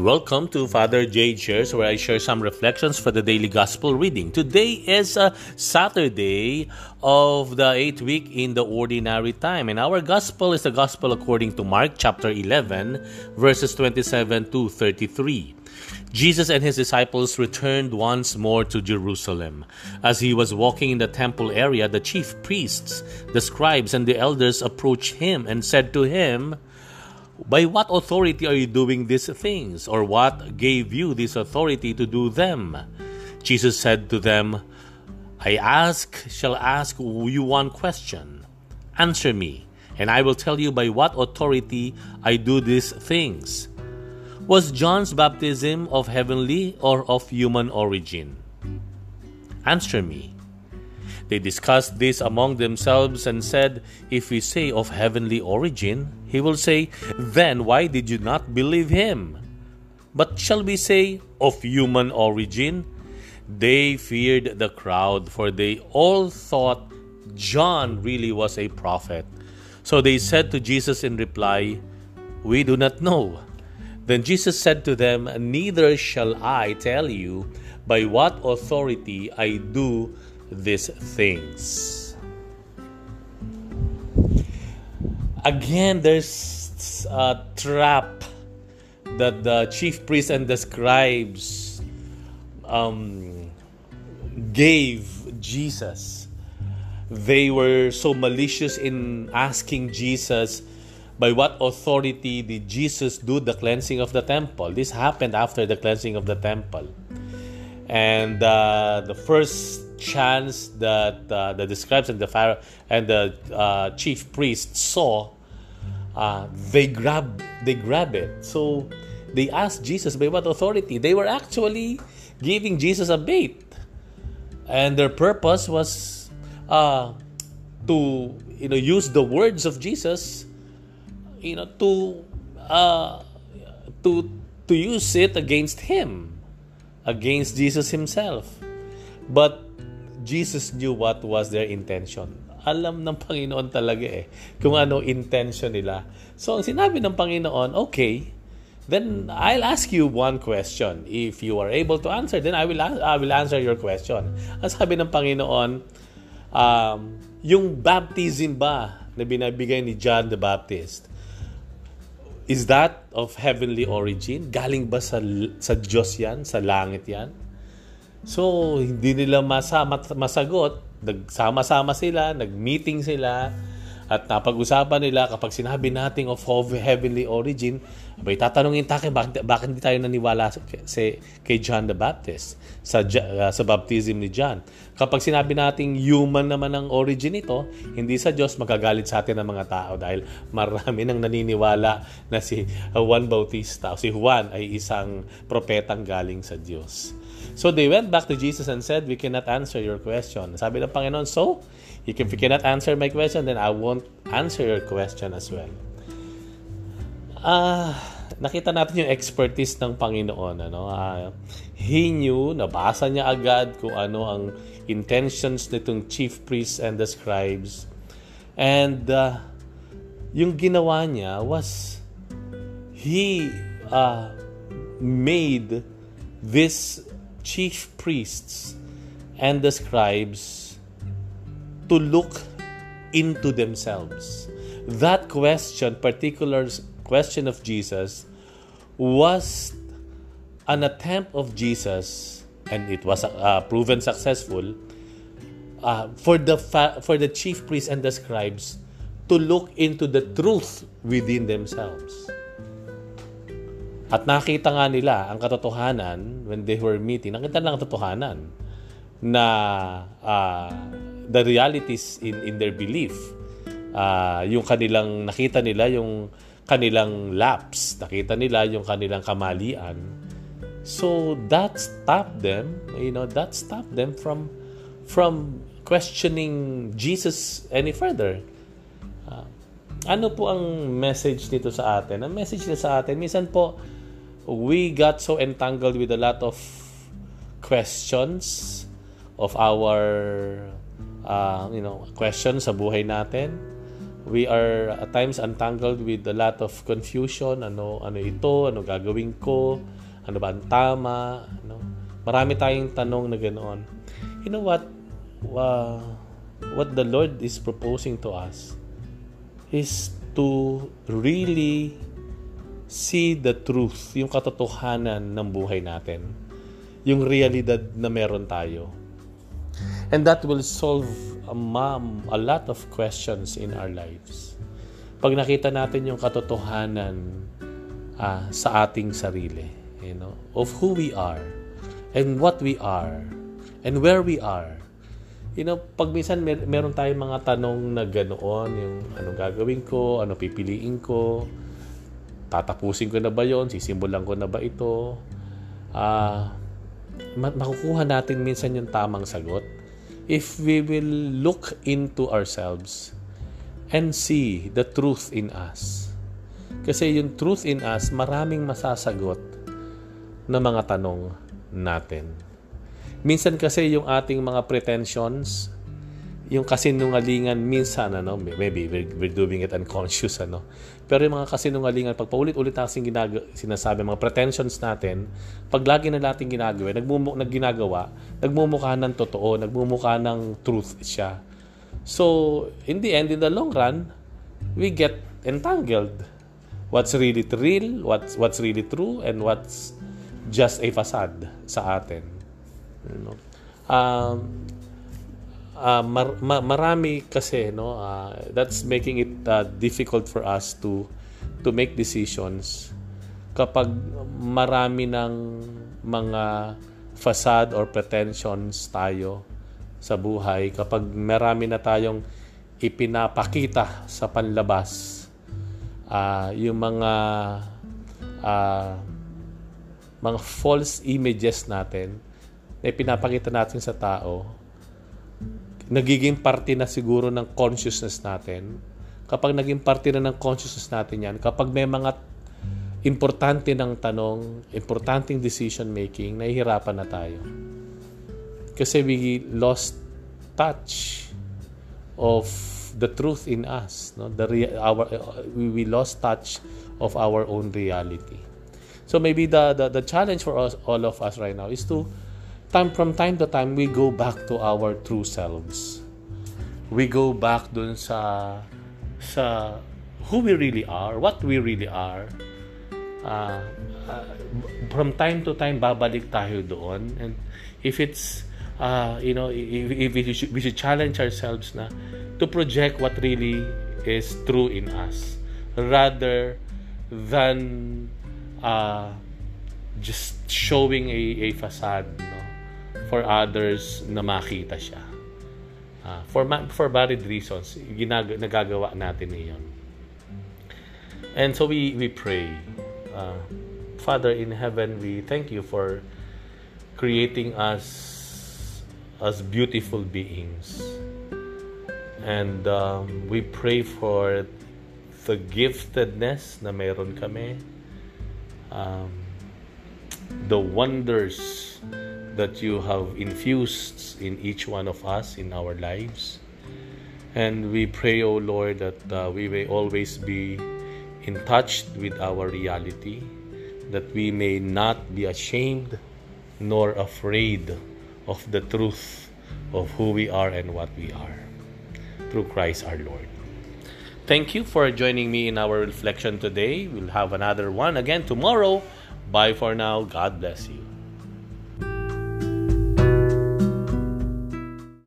Welcome to Father J Shares, where I share some reflections for the daily gospel reading. Today is a Saturday of the eighth week in the ordinary time, and our gospel is the gospel according to Mark chapter 11, verses 27 to 33. Jesus and his disciples returned once more to Jerusalem. As he was walking in the temple area, the chief priests, the scribes, and the elders approached him and said to him, by what authority are you doing these things? Or what gave you this authority to do them? Jesus said to them, I ask, shall ask you one question. Answer me, and I will tell you by what authority I do these things. Was John's baptism of heavenly or of human origin? Answer me. They discussed this among themselves and said, If we say of heavenly origin, he will say, Then why did you not believe him? But shall we say of human origin? They feared the crowd, for they all thought John really was a prophet. So they said to Jesus in reply, We do not know. Then Jesus said to them, Neither shall I tell you by what authority I do these things. Again, there's a trap that the chief priests and the scribes um, gave Jesus. They were so malicious in asking Jesus, by what authority did Jesus do the cleansing of the temple? This happened after the cleansing of the temple. And uh, the first chance that uh, the scribes and the Pharaoh and the uh, chief priests saw, uh, they grab they grab it. So they asked Jesus by what authority. They were actually giving Jesus a bait, and their purpose was uh, to you know use the words of Jesus, you know to uh, to to use it against him, against Jesus himself. But Jesus knew what was their intention. Alam ng Panginoon talaga eh kung ano intention nila. So ang sinabi ng Panginoon, okay, then I'll ask you one question. If you are able to answer, then I will I will answer your question. Ang sabi ng Panginoon, um, yung baptism ba na binabigay ni John the Baptist, is that of heavenly origin? Galing ba sa, sa Diyos yan? Sa langit yan? So, hindi nila masama, masagot. Nagsama-sama sila, nag-meeting sila, at napag-usapan nila kapag sinabi natin of heavenly origin, abay tatanungin tayo bakit, bakit hindi tayo naniwala sa, kay John the Baptist sa, uh, sa baptism ni John. Kapag sinabi nating human naman ang origin nito, hindi sa Diyos magagalit sa atin ng mga tao dahil marami nang naniniwala na si Juan Bautista o si Juan ay isang propetang galing sa Diyos. So they went back to Jesus and said, We cannot answer your question. Sabi ng Panginoon, So, if you cannot answer my question, then I won't answer your question as well. Ah, uh, nakita natin yung expertise ng Panginoon. Ano? Uh, he knew, nabasa niya agad kung ano ang intentions nitong chief priests and the scribes. And uh, yung ginawa niya was he uh, made this chief priests and the scribes to look into themselves. That question, particular question of Jesus, was an attempt of Jesus, and it was uh, proven successful, uh, for the fa- for the chief priests and the scribes to look into the truth within themselves. At nakita nga nila ang katotohanan when they were meeting. Nakita lang ang katotohanan na uh, the realities in, in their belief. Uh, yung kanilang, nakita nila yung kanilang lapse. Nakita nila yung kanilang kamalian. So that stopped them, you know, that stopped them from from questioning Jesus any further. Uh, ano po ang message nito sa atin? Ang message nito sa atin, minsan po, we got so entangled with a lot of questions of our uh, you know questions sa buhay natin we are at times entangled with a lot of confusion. Ano, ano ito? Ano gagawin ko? Ano ba ang tama? Ano? Marami tayong tanong na ganoon. You know what? Uh, what the Lord is proposing to us is to really see the truth, yung katotohanan ng buhay natin. Yung realidad na meron tayo. And that will solve a, mom, a lot of questions in our lives. Pag nakita natin yung katotohanan uh, sa ating sarili, you know, of who we are and what we are and where we are. You know, pag minsan mer- meron tayong mga tanong na ganoon, yung anong gagawin ko, ano pipiliin ko, tatapusin ko na ba yon, sisimulan ko na ba ito, ah, uh, makukuha natin minsan yung tamang sagot if we will look into ourselves and see the truth in us. Kasi yung truth in us, maraming masasagot na mga tanong natin. Minsan kasi yung ating mga pretensions, yung kasinungalingan minsan ano maybe we're, we're doing it unconscious ano pero yung mga kasinungalingan pag paulit-ulit natin ginag- sinasabi mga pretensions natin pag lagi na natin ginagawa nagmumu nagginagawa nagmumukha ng totoo nagmumukha ng truth siya. So in the end in the long run we get entangled. What's really real what's what's really true and what's just a facade sa atin. You know? Um, uh, mar- ma- marami kasi no uh, that's making it uh, difficult for us to to make decisions kapag marami ng mga facade or pretensions tayo sa buhay kapag marami na tayong ipinapakita sa panlabas uh, yung mga uh, mga false images natin na ipinapakita natin sa tao nagiging parte na siguro ng consciousness natin. Kapag naging parte na ng consciousness natin yan, kapag may mga importante ng tanong, importanteng decision making, nahihirapan na tayo. Kasi we lost touch of the truth in us. No? The rea- our, we lost touch of our own reality. So maybe the, the, the challenge for us, all of us right now is to time from time to time we go back to our true selves. We go back dun sa sa who we really are, what we really are. Uh, uh, from time to time babalik tayo doon and if it's uh, you know if, if we, should, we should challenge ourselves na to project what really is true in us rather than uh, just showing a, a facade no? For others na makita siya. Uh, for for valid reasons, ginag- nagagawa natin iyon. And so we we pray. Uh, Father in heaven, we thank you for creating us as beautiful beings. And um, we pray for the giftedness na meron kami. Um, the wonders that you have infused in each one of us in our lives. And we pray, O Lord, that uh, we may always be in touch with our reality, that we may not be ashamed nor afraid of the truth of who we are and what we are. Through Christ our Lord. Thank you for joining me in our reflection today. We'll have another one again tomorrow. Bye for now. God bless you.